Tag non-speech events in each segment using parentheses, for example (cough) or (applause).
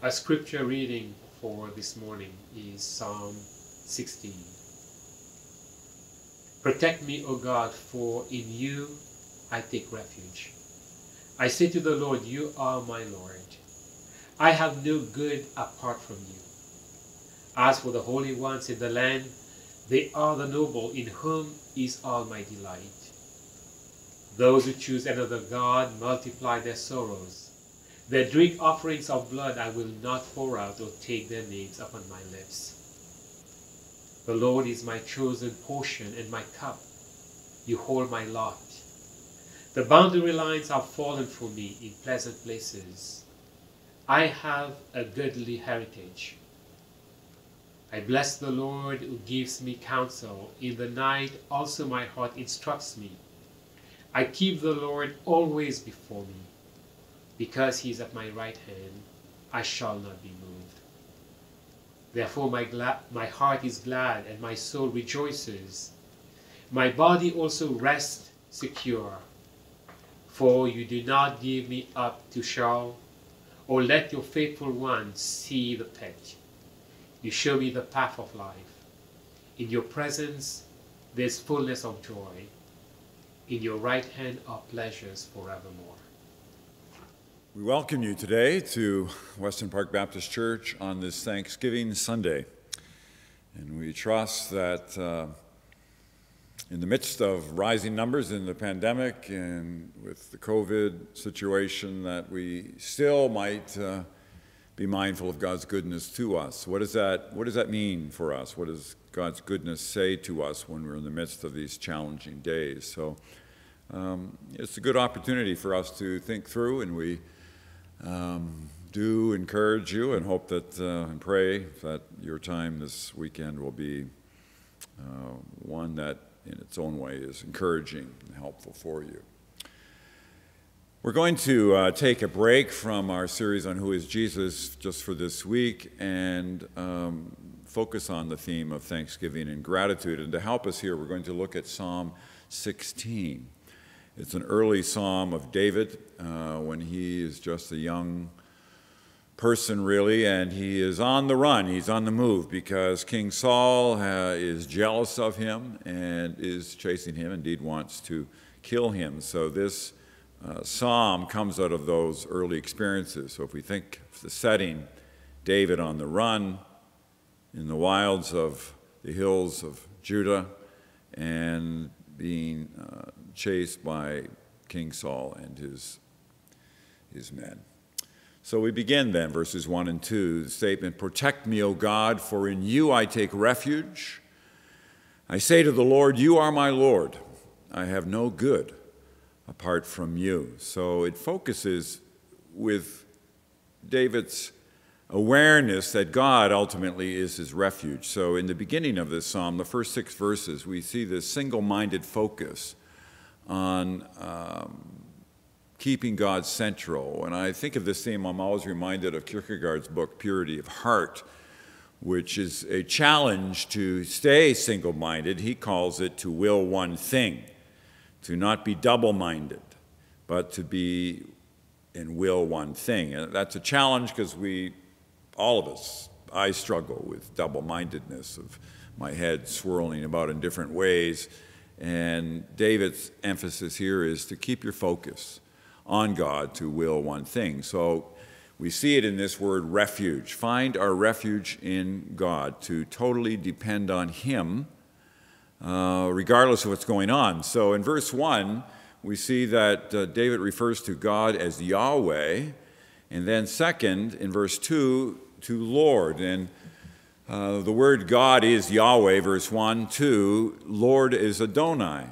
Our scripture reading for this morning is Psalm 16. Protect me, O God, for in you I take refuge. I say to the Lord, You are my Lord. I have no good apart from you. As for the holy ones in the land, they are the noble in whom is all my delight. Those who choose another God multiply their sorrows. Their drink offerings of blood I will not pour out or take their names upon my lips. The Lord is my chosen portion and my cup. You hold my lot. The boundary lines have fallen for me in pleasant places. I have a goodly heritage. I bless the Lord who gives me counsel. In the night also my heart instructs me. I keep the Lord always before me. Because he is at my right hand, I shall not be moved. Therefore my, my heart is glad and my soul rejoices. My body also rests secure. For you do not give me up to Sheol, or let your faithful one see the pit. You show me the path of life. In your presence there's fullness of joy. In your right hand are pleasures forevermore. We welcome you today to Weston Park Baptist Church on this Thanksgiving Sunday. And we trust that uh, in the midst of rising numbers in the pandemic and with the COVID situation, that we still might uh, be mindful of God's goodness to us. What does, that, what does that mean for us? What does God's goodness say to us when we're in the midst of these challenging days? So um, it's a good opportunity for us to think through, and we um, do encourage you and hope that uh, and pray that your time this weekend will be uh, one that, in its own way, is encouraging and helpful for you. We're going to uh, take a break from our series on Who is Jesus just for this week and um, focus on the theme of thanksgiving and gratitude. And to help us here, we're going to look at Psalm 16. It's an early psalm of David uh, when he is just a young person, really, and he is on the run. He's on the move because King Saul uh, is jealous of him and is chasing him, indeed, wants to kill him. So, this uh, psalm comes out of those early experiences. So, if we think of the setting, David on the run in the wilds of the hills of Judah and being uh, chased by King Saul and his, his men. So we begin then, verses 1 and 2, the statement Protect me, O God, for in you I take refuge. I say to the Lord, You are my Lord. I have no good apart from you. So it focuses with David's awareness that God ultimately is his refuge. So in the beginning of this psalm, the first six verses, we see this single minded focus on um, keeping God central. And I think of this theme, I'm always reminded of Kierkegaard's book, Purity of Heart, which is a challenge to stay single minded. He calls it to will one thing to not be double minded, but to be and will one thing. And that's a challenge because we, all of us, I struggle with double mindedness of my head swirling about in different ways. And David's emphasis here is to keep your focus on God to will one thing. So we see it in this word refuge. Find our refuge in God, to totally depend on Him uh, regardless of what's going on. So in verse 1, we see that uh, David refers to God as Yahweh, and then second, in verse 2, to Lord. And uh, the word God is Yahweh, verse 1. 2, Lord is Adonai,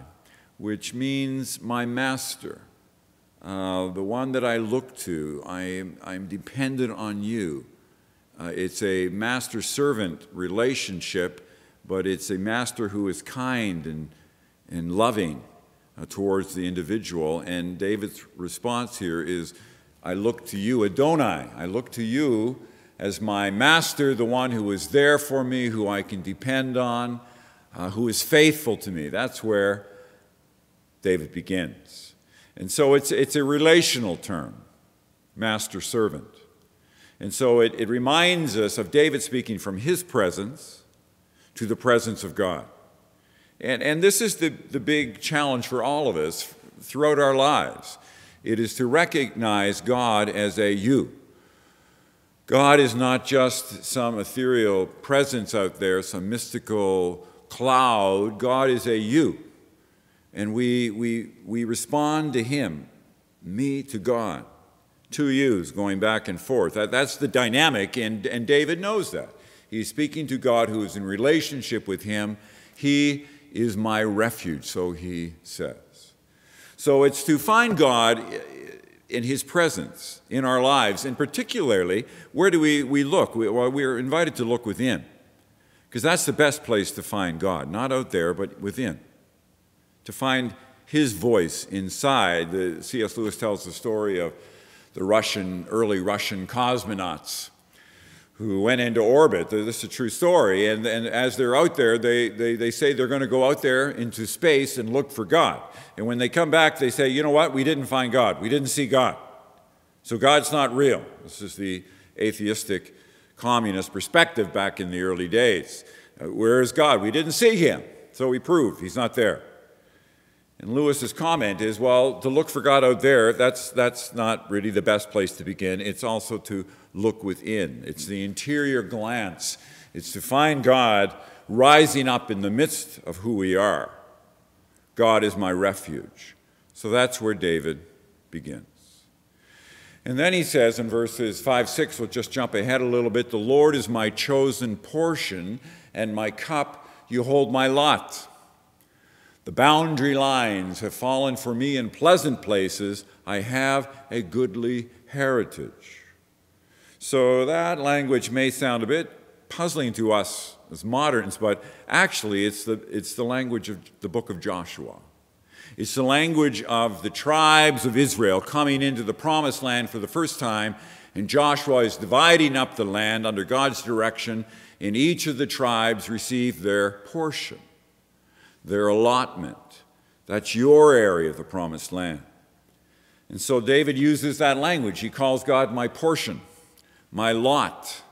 which means my master, uh, the one that I look to. I am, I'm dependent on you. Uh, it's a master servant relationship but it's a master who is kind and, and loving uh, towards the individual. And David's response here is, I look to you, Adonai. I look to you as my master, the one who is there for me, who I can depend on, uh, who is faithful to me. That's where David begins. And so it's, it's a relational term, master servant. And so it, it reminds us of David speaking from his presence to the presence of God. And, and this is the, the big challenge for all of us throughout our lives. It is to recognize God as a you. God is not just some ethereal presence out there, some mystical cloud. God is a you. And we, we, we respond to Him, me to God, two yous going back and forth. That, that's the dynamic, and, and David knows that. He's speaking to God who is in relationship with Him. He is my refuge, so he says. So it's to find God in his presence in our lives, and particularly, where do we, we look? We, well, we're invited to look within, because that's the best place to find God, not out there, but within. To find his voice inside. The, C.S. Lewis tells the story of the Russian, early Russian cosmonauts who went into orbit. This is a true story. And, and as they're out there, they, they, they say they're going to go out there into space and look for God. And when they come back, they say, you know what? We didn't find God. We didn't see God. So God's not real. This is the atheistic communist perspective back in the early days. Uh, where is God? We didn't see him. So we proved he's not there. And Lewis's comment is, well, to look for God out there, that's, that's not really the best place to begin. It's also to look within. It's the interior glance. It's to find God rising up in the midst of who we are. God is my refuge. So that's where David begins. And then he says in verses 5, 6, we'll just jump ahead a little bit The Lord is my chosen portion, and my cup, you hold my lot. The boundary lines have fallen for me in pleasant places. I have a goodly heritage. So that language may sound a bit puzzling to us as moderns, but actually it's the, it's the language of the book of Joshua. It's the language of the tribes of Israel coming into the promised land for the first time, and Joshua is dividing up the land under God's direction, and each of the tribes receive their portion, their allotment. That's your area of the promised land. And so David uses that language. He calls God my portion my lot,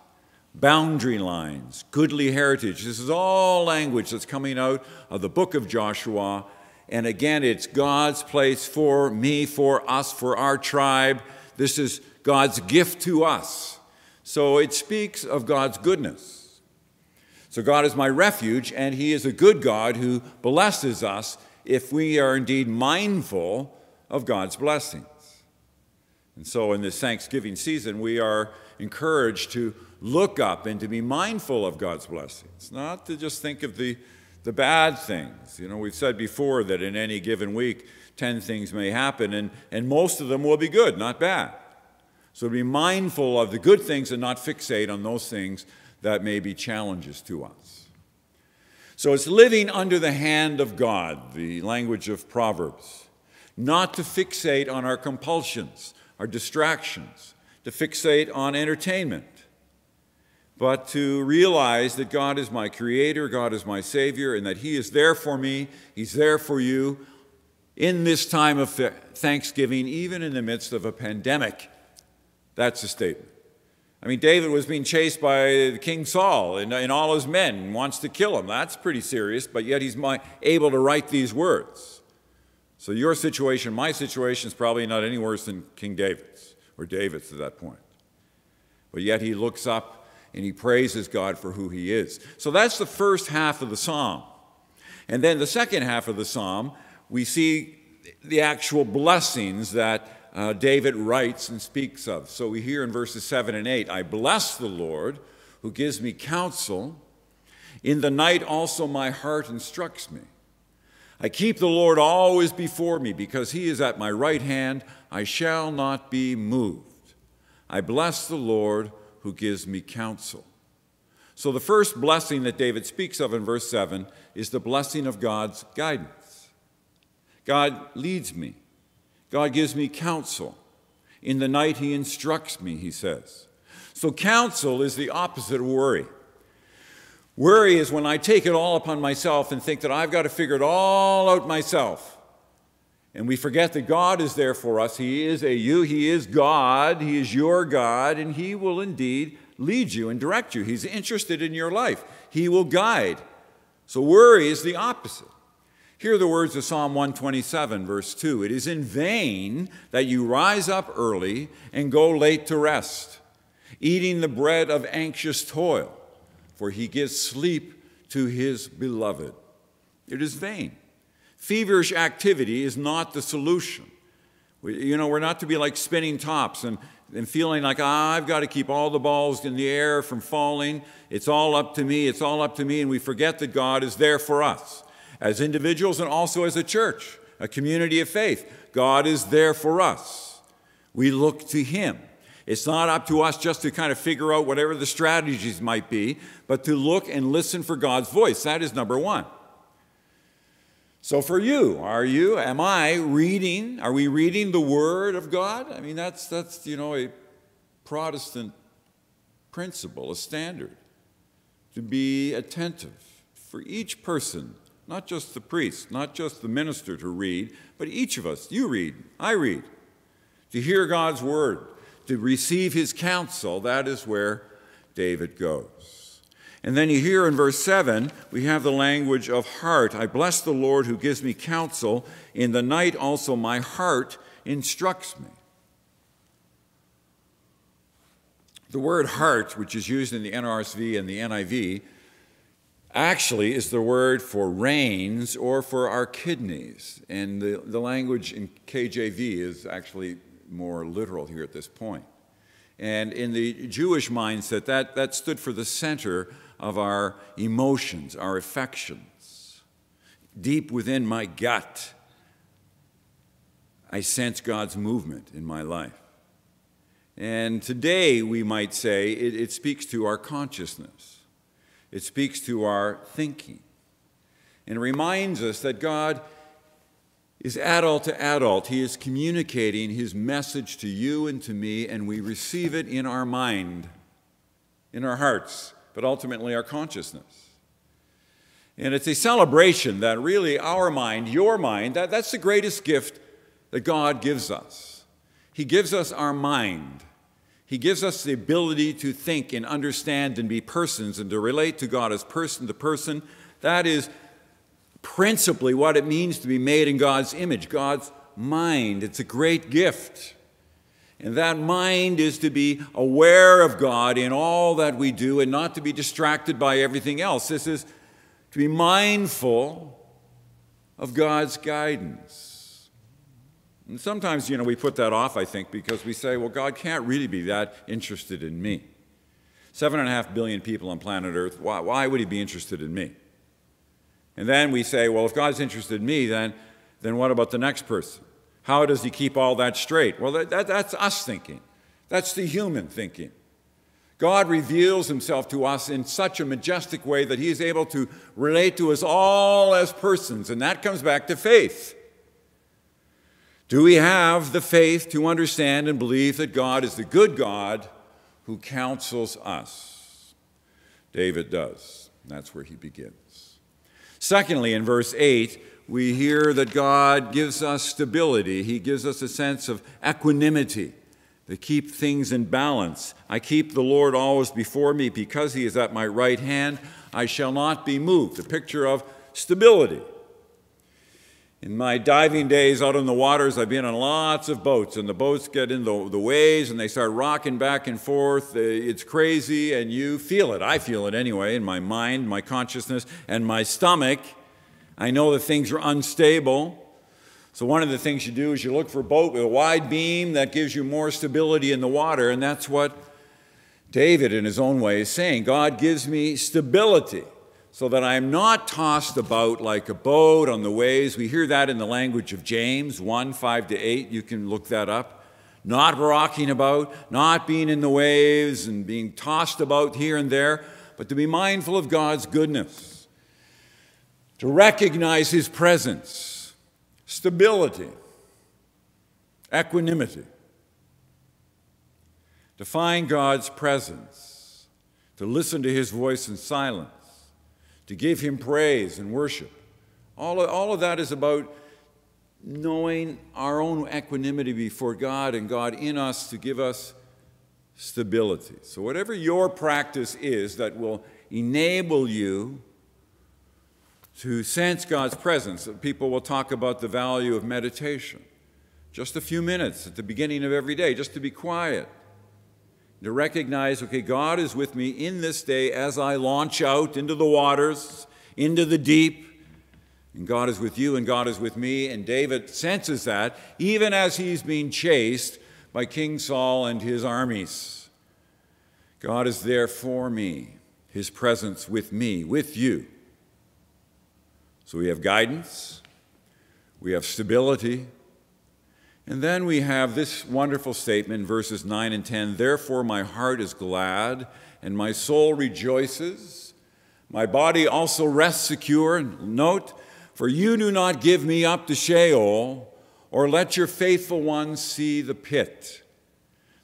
boundary lines, goodly heritage. This is all language that's coming out of the book of Joshua. And again, it's God's place for me, for us, for our tribe. This is God's gift to us. So it speaks of God's goodness. So God is my refuge, and He is a good God who blesses us if we are indeed mindful of God's blessings. And so in this Thanksgiving season, we are encouraged to look up and to be mindful of God's blessings, not to just think of the, the bad things. You know, we've said before that in any given week, 10 things may happen, and, and most of them will be good, not bad. So be mindful of the good things and not fixate on those things that may be challenges to us. So it's living under the hand of God, the language of Proverbs, not to fixate on our compulsions, our distractions, to fixate on entertainment, but to realize that God is my creator, God is my savior, and that He is there for me, He's there for you in this time of Thanksgiving, even in the midst of a pandemic. That's a statement. I mean, David was being chased by King Saul and, and all his men and wants to kill him. That's pretty serious, but yet he's able to write these words. So your situation, my situation, is probably not any worse than King David's or David's at that point. But yet he looks up and he praises God for who he is. So that's the first half of the psalm. And then the second half of the psalm, we see the actual blessings that uh, David writes and speaks of. So we hear in verses 7 and 8 I bless the Lord who gives me counsel. In the night also my heart instructs me. I keep the Lord always before me because he is at my right hand. I shall not be moved. I bless the Lord who gives me counsel. So, the first blessing that David speaks of in verse 7 is the blessing of God's guidance. God leads me, God gives me counsel. In the night, He instructs me, he says. So, counsel is the opposite of worry. Worry is when I take it all upon myself and think that I've got to figure it all out myself. And we forget that God is there for us. He is a you, He is God, He is your God, and He will indeed lead you and direct you. He's interested in your life, He will guide. So worry is the opposite. Hear the words of Psalm 127, verse 2. It is in vain that you rise up early and go late to rest, eating the bread of anxious toil, for he gives sleep to his beloved. It is vain. Feverish activity is not the solution. We, you know, we're not to be like spinning tops and, and feeling like, ah, I've got to keep all the balls in the air from falling. It's all up to me. It's all up to me. And we forget that God is there for us as individuals and also as a church, a community of faith. God is there for us. We look to Him. It's not up to us just to kind of figure out whatever the strategies might be, but to look and listen for God's voice. That is number one. So for you, are you, am I reading, are we reading the Word of God? I mean, that's, that's you know, a Protestant principle, a standard, to be attentive for each person, not just the priest, not just the minister to read, but each of us, you read, I read, to hear God's Word, to receive His counsel, that is where David goes. And then you hear in verse 7, we have the language of heart. I bless the Lord who gives me counsel. In the night also my heart instructs me. The word heart, which is used in the NRSV and the NIV, actually is the word for reins or for our kidneys. And the, the language in KJV is actually more literal here at this point. And in the Jewish mindset, that, that stood for the center of our emotions, our affections. Deep within my gut, I sense God's movement in my life. And today, we might say, it, it speaks to our consciousness, it speaks to our thinking, and reminds us that God is adult to adult. He is communicating his message to you and to me, and we receive it in our mind, in our hearts but ultimately our consciousness. And it's a celebration that really our mind, your mind, that, that's the greatest gift that God gives us. He gives us our mind. He gives us the ability to think and understand and be persons and to relate to God as person to person. That is principally what it means to be made in God's image, God's mind. It's a great gift. And that mind is to be aware of God in all that we do and not to be distracted by everything else. This is to be mindful of God's guidance. And sometimes, you know, we put that off, I think, because we say, well, God can't really be that interested in me. Seven and a half billion people on planet Earth, why, why would he be interested in me? And then we say, well, if God's interested in me, then, then what about the next person? How does he keep all that straight? Well, that, that, that's us thinking. That's the human thinking. God reveals himself to us in such a majestic way that he is able to relate to us all as persons, and that comes back to faith. Do we have the faith to understand and believe that God is the good God who counsels us? David does. That's where he begins. Secondly, in verse 8, we hear that God gives us stability. He gives us a sense of equanimity to keep things in balance. I keep the Lord always before me because he is at my right hand. I shall not be moved. A picture of stability. In my diving days out on the waters, I've been on lots of boats, and the boats get in the, the waves and they start rocking back and forth. Uh, it's crazy, and you feel it. I feel it anyway in my mind, my consciousness, and my stomach. I know that things are unstable. So, one of the things you do is you look for a boat with a wide beam that gives you more stability in the water, and that's what David, in his own way, is saying. God gives me stability so that I am not tossed about like a boat on the waves. We hear that in the language of James 1 5 to 8. You can look that up. Not rocking about, not being in the waves and being tossed about here and there, but to be mindful of God's goodness to recognize his presence, stability, equanimity, to find God's presence, to listen to his voice in silence, to give him praise and worship. All of, all of that is about knowing our own equanimity before God and God in us to give us stability. So, whatever your practice is that will enable you to sense God's presence, people will talk about the value of meditation. Just a few minutes at the beginning of every day, just to be quiet. To recognize, okay, God is with me in this day as I launch out into the waters, into the deep, and God is with you and God is with me. And David senses that even as he's being chased by King Saul and his armies. God is there for me, his presence with me, with you. So we have guidance, we have stability, and then we have this wonderful statement, verses 9 and 10 Therefore, my heart is glad, and my soul rejoices. My body also rests secure. Note, for you do not give me up to Sheol, or let your faithful ones see the pit.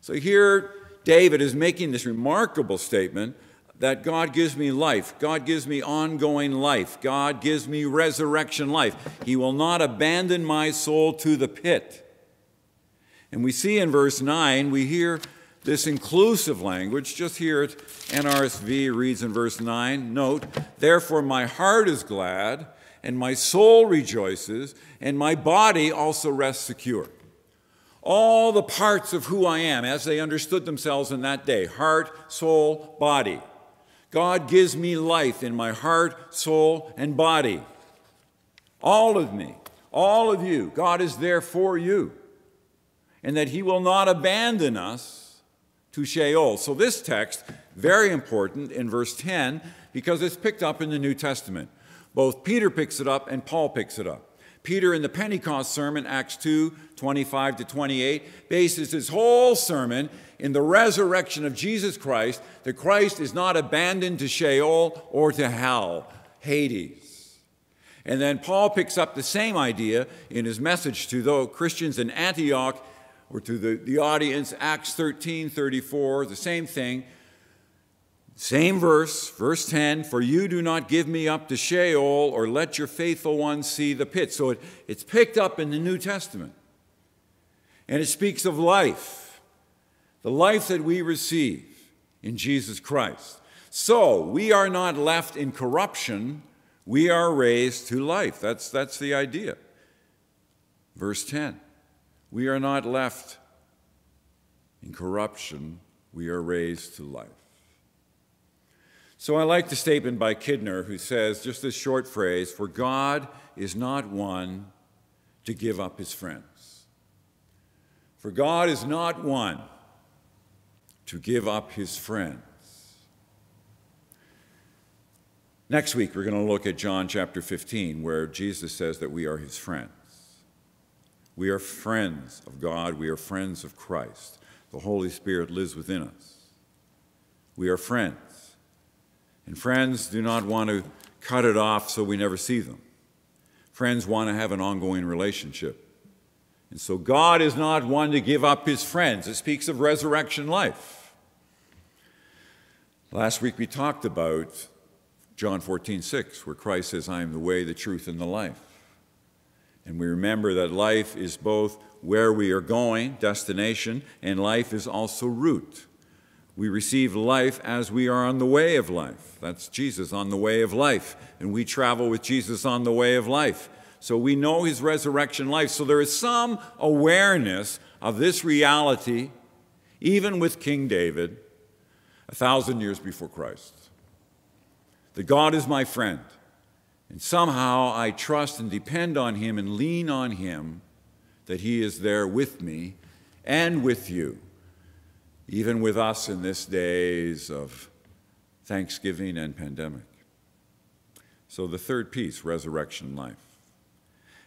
So here, David is making this remarkable statement that God gives me life. God gives me ongoing life. God gives me resurrection life. He will not abandon my soul to the pit. And we see in verse 9, we hear this inclusive language. Just here at NRSV reads in verse 9 Note, therefore my heart is glad and my soul rejoices, and my body also rests secure. All the parts of who I am, as they understood themselves in that day heart, soul, body. God gives me life in my heart, soul, and body. All of me, all of you, God is there for you. And that He will not abandon us to Sheol. So, this text, very important in verse 10, because it's picked up in the New Testament. Both Peter picks it up and Paul picks it up. Peter, in the Pentecost sermon, Acts 2 25 to 28, bases his whole sermon in the resurrection of Jesus Christ, that Christ is not abandoned to Sheol or to hell, Hades. And then Paul picks up the same idea in his message to the Christians in Antioch or to the, the audience, Acts 13 34, the same thing. Same verse, verse 10 For you do not give me up to Sheol or let your faithful ones see the pit. So it, it's picked up in the New Testament. And it speaks of life, the life that we receive in Jesus Christ. So we are not left in corruption, we are raised to life. That's, that's the idea. Verse 10 We are not left in corruption, we are raised to life. So I like the statement by Kidner, who says just this short phrase For God is not one to give up his friends. For God is not one to give up his friends. Next week, we're going to look at John chapter 15, where Jesus says that we are his friends. We are friends of God, we are friends of Christ. The Holy Spirit lives within us. We are friends. And friends do not want to cut it off so we never see them. Friends want to have an ongoing relationship. And so God is not one to give up his friends. It speaks of resurrection life. Last week we talked about John 14, 6, where Christ says, I am the way, the truth, and the life. And we remember that life is both where we are going, destination, and life is also route. We receive life as we are on the way of life. That's Jesus on the way of life. And we travel with Jesus on the way of life. So we know his resurrection life. So there is some awareness of this reality, even with King David, a thousand years before Christ. That God is my friend. And somehow I trust and depend on him and lean on him that he is there with me and with you even with us in this days of Thanksgiving and pandemic. So, the third piece resurrection life.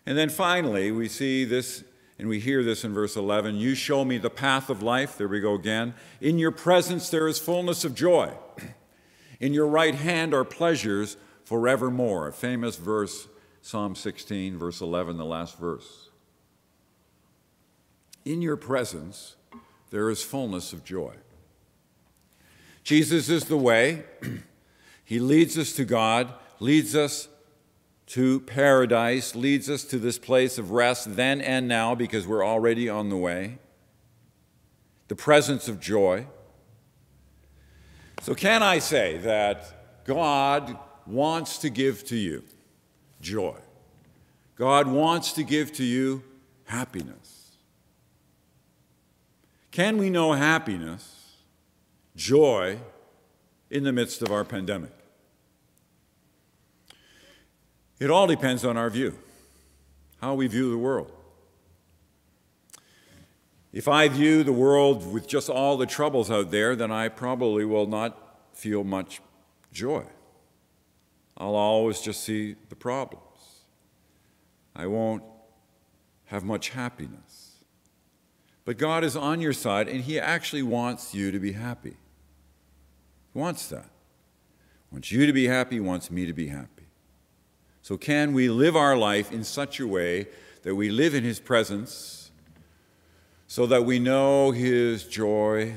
And then finally, we see this and we hear this in verse 11 You show me the path of life. There we go again. In your presence there is fullness of joy. (clears throat) In your right hand are pleasures forevermore. A famous verse, Psalm 16, verse 11, the last verse. In your presence there is fullness of joy. Jesus is the way. (clears throat) he leads us to God, leads us to paradise, leads us to this place of rest then and now because we're already on the way, the presence of joy. So, can I say that God wants to give to you joy? God wants to give to you happiness. Can we know happiness, joy, in the midst of our pandemic? It all depends on our view, how we view the world. If I view the world with just all the troubles out there, then I probably will not feel much joy. I'll always just see the problems. I won't have much happiness. But God is on your side, and He actually wants you to be happy. He wants that. He wants you to be happy, He wants me to be happy. So, can we live our life in such a way that we live in His presence so that we know His joy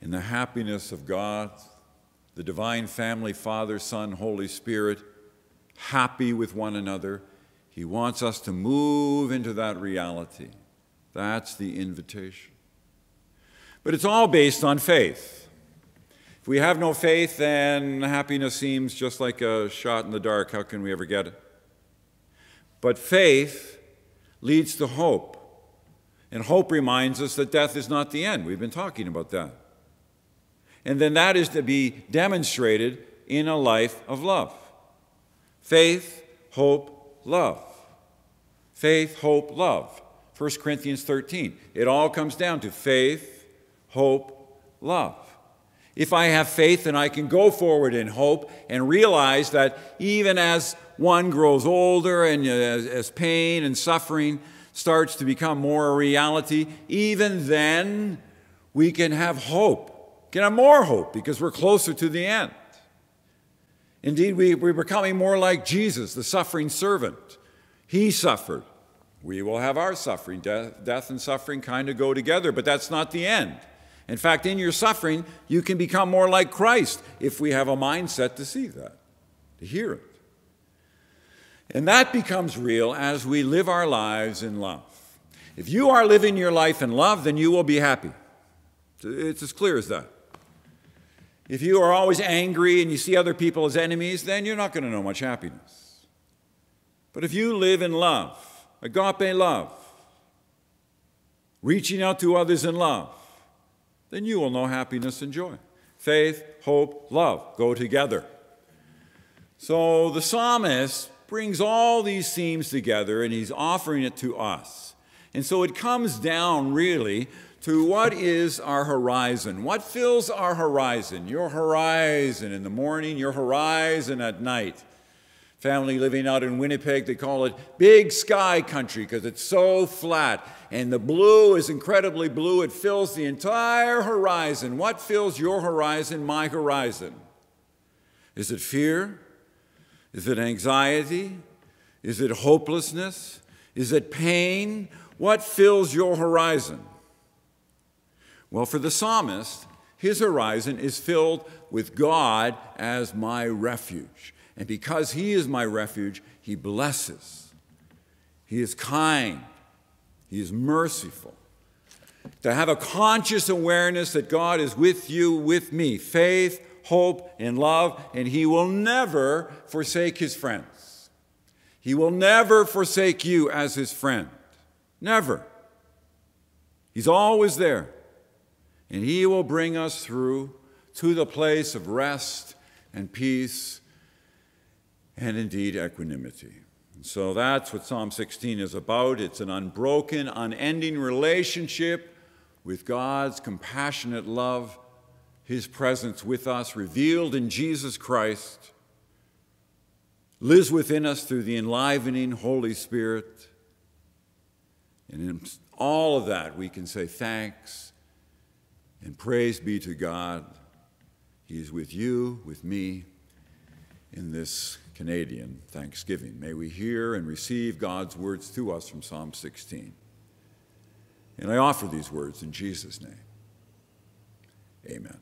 and the happiness of God, the divine family, Father, Son, Holy Spirit, happy with one another? He wants us to move into that reality. That's the invitation. But it's all based on faith. If we have no faith, then happiness seems just like a shot in the dark. How can we ever get it? But faith leads to hope. And hope reminds us that death is not the end. We've been talking about that. And then that is to be demonstrated in a life of love. Faith, hope, love. Faith, hope, love. 1 Corinthians 13. It all comes down to faith, hope, love. If I have faith, then I can go forward in hope and realize that even as one grows older and as, as pain and suffering starts to become more a reality, even then we can have hope, can have more hope because we're closer to the end. Indeed, we, we're becoming more like Jesus, the suffering servant. He suffered. We will have our suffering. Death, death and suffering kind of go together, but that's not the end. In fact, in your suffering, you can become more like Christ if we have a mindset to see that, to hear it. And that becomes real as we live our lives in love. If you are living your life in love, then you will be happy. It's as clear as that. If you are always angry and you see other people as enemies, then you're not going to know much happiness. But if you live in love, agape love, reaching out to others in love, then you will know happiness and joy. Faith, hope, love go together. So the psalmist brings all these themes together and he's offering it to us. And so it comes down really to what is our horizon? What fills our horizon? Your horizon in the morning, your horizon at night family living out in Winnipeg, they call it big sky country because it's so flat. And the blue is incredibly blue. It fills the entire horizon. What fills your horizon, my horizon? Is it fear? Is it anxiety? Is it hopelessness? Is it pain? What fills your horizon? Well, for the psalmist, his horizon is filled with God as my refuge. And because He is my refuge, He blesses. He is kind. He is merciful. To have a conscious awareness that God is with you, with me, faith, hope, and love, and He will never forsake His friends. He will never forsake you as His friend. Never. He's always there. And He will bring us through to the place of rest and peace and indeed equanimity. so that's what Psalm 16 is about. It's an unbroken, unending relationship with God's compassionate love, His presence with us, revealed in Jesus Christ, lives within us through the enlivening Holy Spirit. And in all of that, we can say thanks and praise be to God. He is with you, with me, in this Canadian Thanksgiving. May we hear and receive God's words to us from Psalm 16. And I offer these words in Jesus' name. Amen.